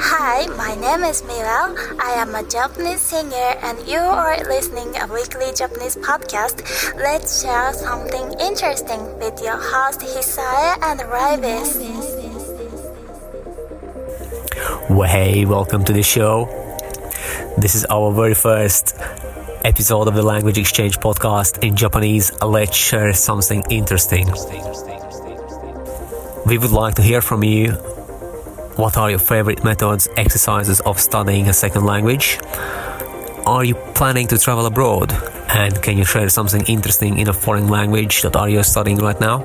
Hi, my name is Mira. I am a Japanese singer and you are listening a weekly Japanese podcast. Let's share something interesting with your host Hisaya and Ribis. Well, hey, welcome to the show. This is our very first episode of the Language Exchange podcast in Japanese. Let's share something interesting. We would like to hear from you. What are your favorite methods, exercises of studying a second language? Are you planning to travel abroad? And can you share something interesting in a foreign language that are you studying right now?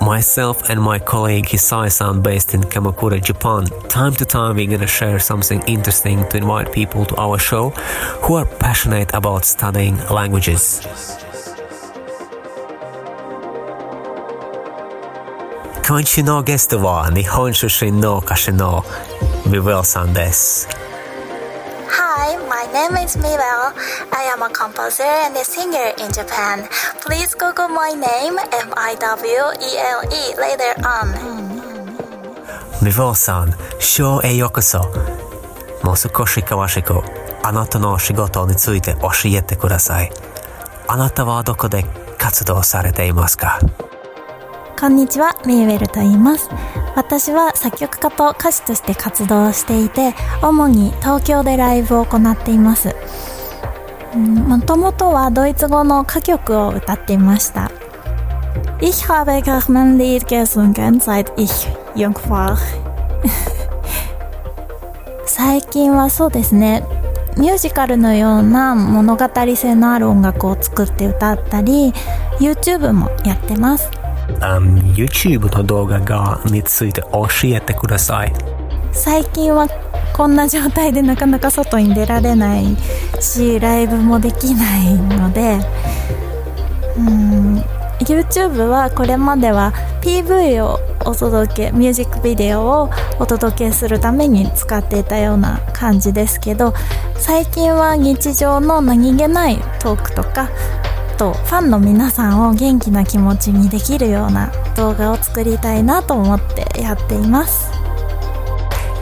Myself and my colleague Hisai-san based in Kamakura, Japan, time to time we're gonna share something interesting to invite people to our show who are passionate about studying languages. 今週のゲストは日本出身の歌手のミウェルさんです。Hi, my name is Mibel. I am a composer and a singer in Japan. Please Google my name, M-I-W-E-L-E, later on. ミウェルさん、ショーへようこそ。もう少し詳しく、あなたの仕事について教えてください。あなたはどこで活動されていますか？こんにちは、メイウェルと言います。私は作曲家と歌手として活動していて、主に東京でライブを行っています。もともとはドイツ語の歌曲を歌っていました。Ich habe Carmenlied gesungen seit ich jung war. 最近はそうですね、ミュージカルのような物語性のある音楽を作って歌ったり、YouTube もやってます。Um, ?YouTube の動画がについて教えてください。最近はこんな状態でなかなか外に出られないしライブもできないのでうん YouTube はこれまでは PV をお届けミュージックビデオをお届けするために使っていたような感じですけど最近は日常の何気ないトークとかとファンの皆さんを元気な気持ちにできるような動画を作りたいなと思ってやっています。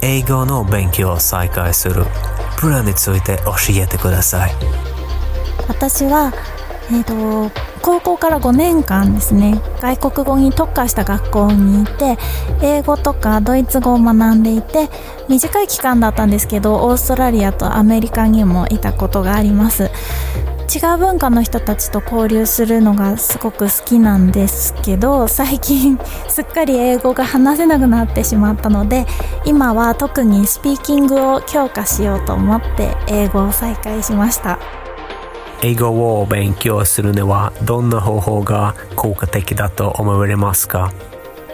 英語の勉強を再開する。プランについて教えてください。私は、えー、と高校から5年間ですね。外国語に特化した学校にいて英語とかドイツ語を学んでいて短い期間だったんですけどオーストラリアとアメリカにもいたことがあります違う文化の人たちと交流するのがすごく好きなんですけど最近 すっかり英語が話せなくなってしまったので今は特にスピーキングを強化しようと思って英語を再開しました。英語を勉強するにはどんな方法が効果的だと思われますか？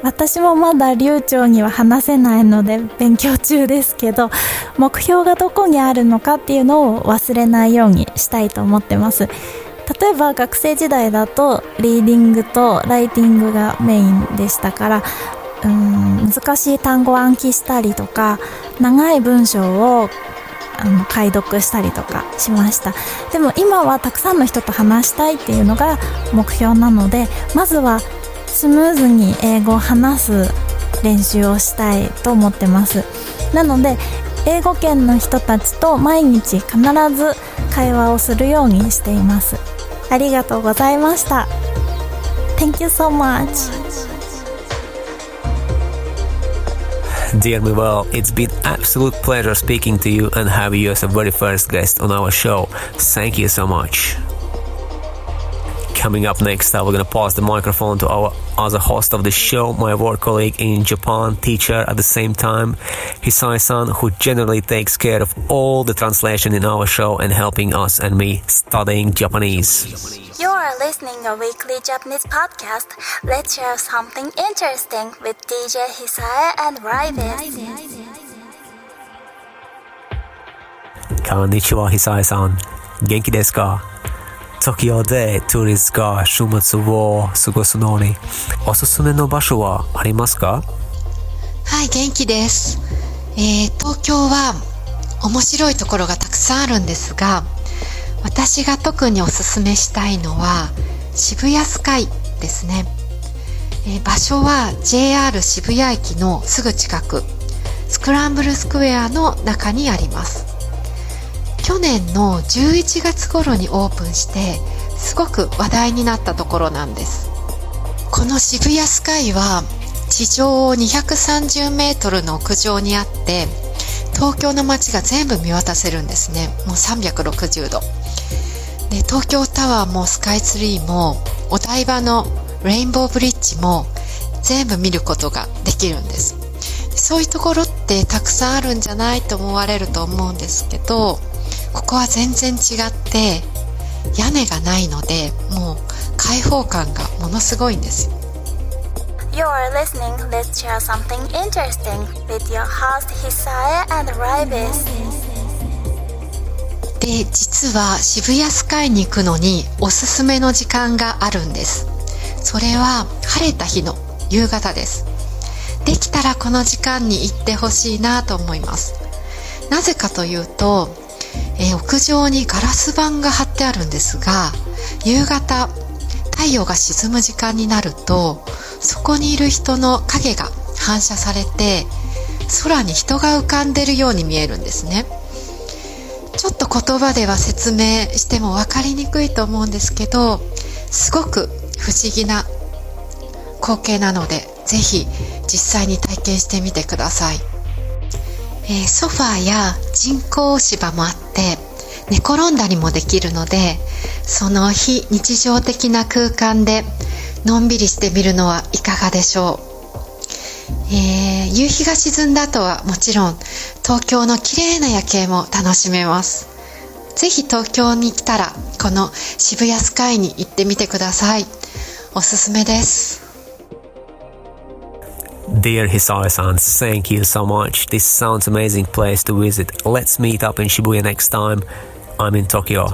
私もまだ流暢には話せないので勉強中ですけど目標がどこにあるのかっていうのを忘れないようにしたいと思ってます。例えば学生時代だとリーディングとライティングがメインでしたからうん難しい単語を暗記したりとか長い文章をあの解読したりとかしました。でも今はたくさんの人と話したいっていうのが目標なのでまずはスムーズに英語を話す練習をしたいと思ってますなので英語圏の人たちと毎日必ず会話をするようにしていますありがとうございました Thank you so much Dear Miguel, it's been absolute pleasure speaking to you and having you as a very first guest on our show. Thank you so much. Coming up next, uh, I will gonna pass the microphone to our other host of the show, my work colleague in Japan, teacher at the same time, Hisai-san, who generally takes care of all the translation in our show and helping us and me studying Japanese. You are listening a weekly Japanese podcast. Let's share something interesting with DJ Hisai and Rybis. Konnichiwa, Hisai-san. Genki desu ka? Hisai さん。元気でトゥーリスが週末を過ごすのにおすすめの場所はありますか？はい、元気です。えー東京は面白いところがたくさんあるんですが、私が特におすすめしたいのは渋谷スカイですね。えー、場所は JR 渋谷駅のすぐ近くスクランブルスクエアの中にあります去年の11月頃にオープンしてすごく話題になったところなんです。この渋谷スカイは地上230メートルの屋上にあって東京の街が全部見渡せるんですね。もう360度。で東京タワーもスカイツリーもお台場のレインボーブリッジも全部見ることができるんです。そういうところってたくさんあるんじゃないと思われると思うんですけどここは全然違って屋根がないのでもう開放感がものすごいんですよ You are listening. Let's share something interesting with your host Hisaya and Ribis. で、実は渋谷スカイに行くのにおすすめの時間があるんです。それは晴れた日の夕方です。できたらこの時間に行ってほしいなと思います。なぜかというと、えー、屋上にガラス板が貼ってあるんですが、夕方太陽が沈む時間になるとそこにいる人の影が反射されて空に人が浮かんでるように見えるんですね。ちょっと言葉では説明しても分かりにくいと思うんですけどすごく不思議な光景なのでぜひ実際に体験してみてください、えー、ソファーや人工芝もあって寝転んだりもできるのでその非日常的な空間でのんびりしてみるのはいかがでしょう、えー、夕日が沈んだ後はもちろん東京の綺麗な夜景も楽しめます。ぜひ東京に来たらこの渋谷スカイに行ってみてください。おすすめです。Dear Hisaya-san, thank you so much. This sounds amazing place to visit. Let's meet up in Shibuya next time. I'm in Tokyo.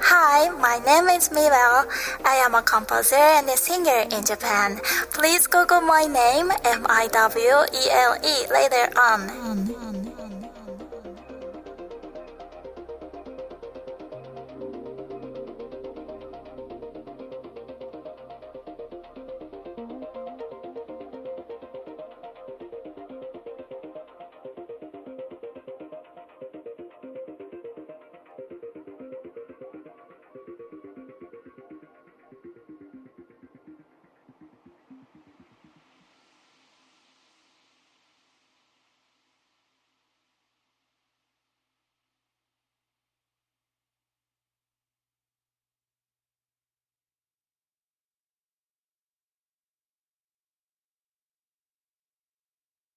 Hi, my name is Mirel. I am a composer and a singer in Japan. Please Google my name, M-I-W-E-L-E, later on.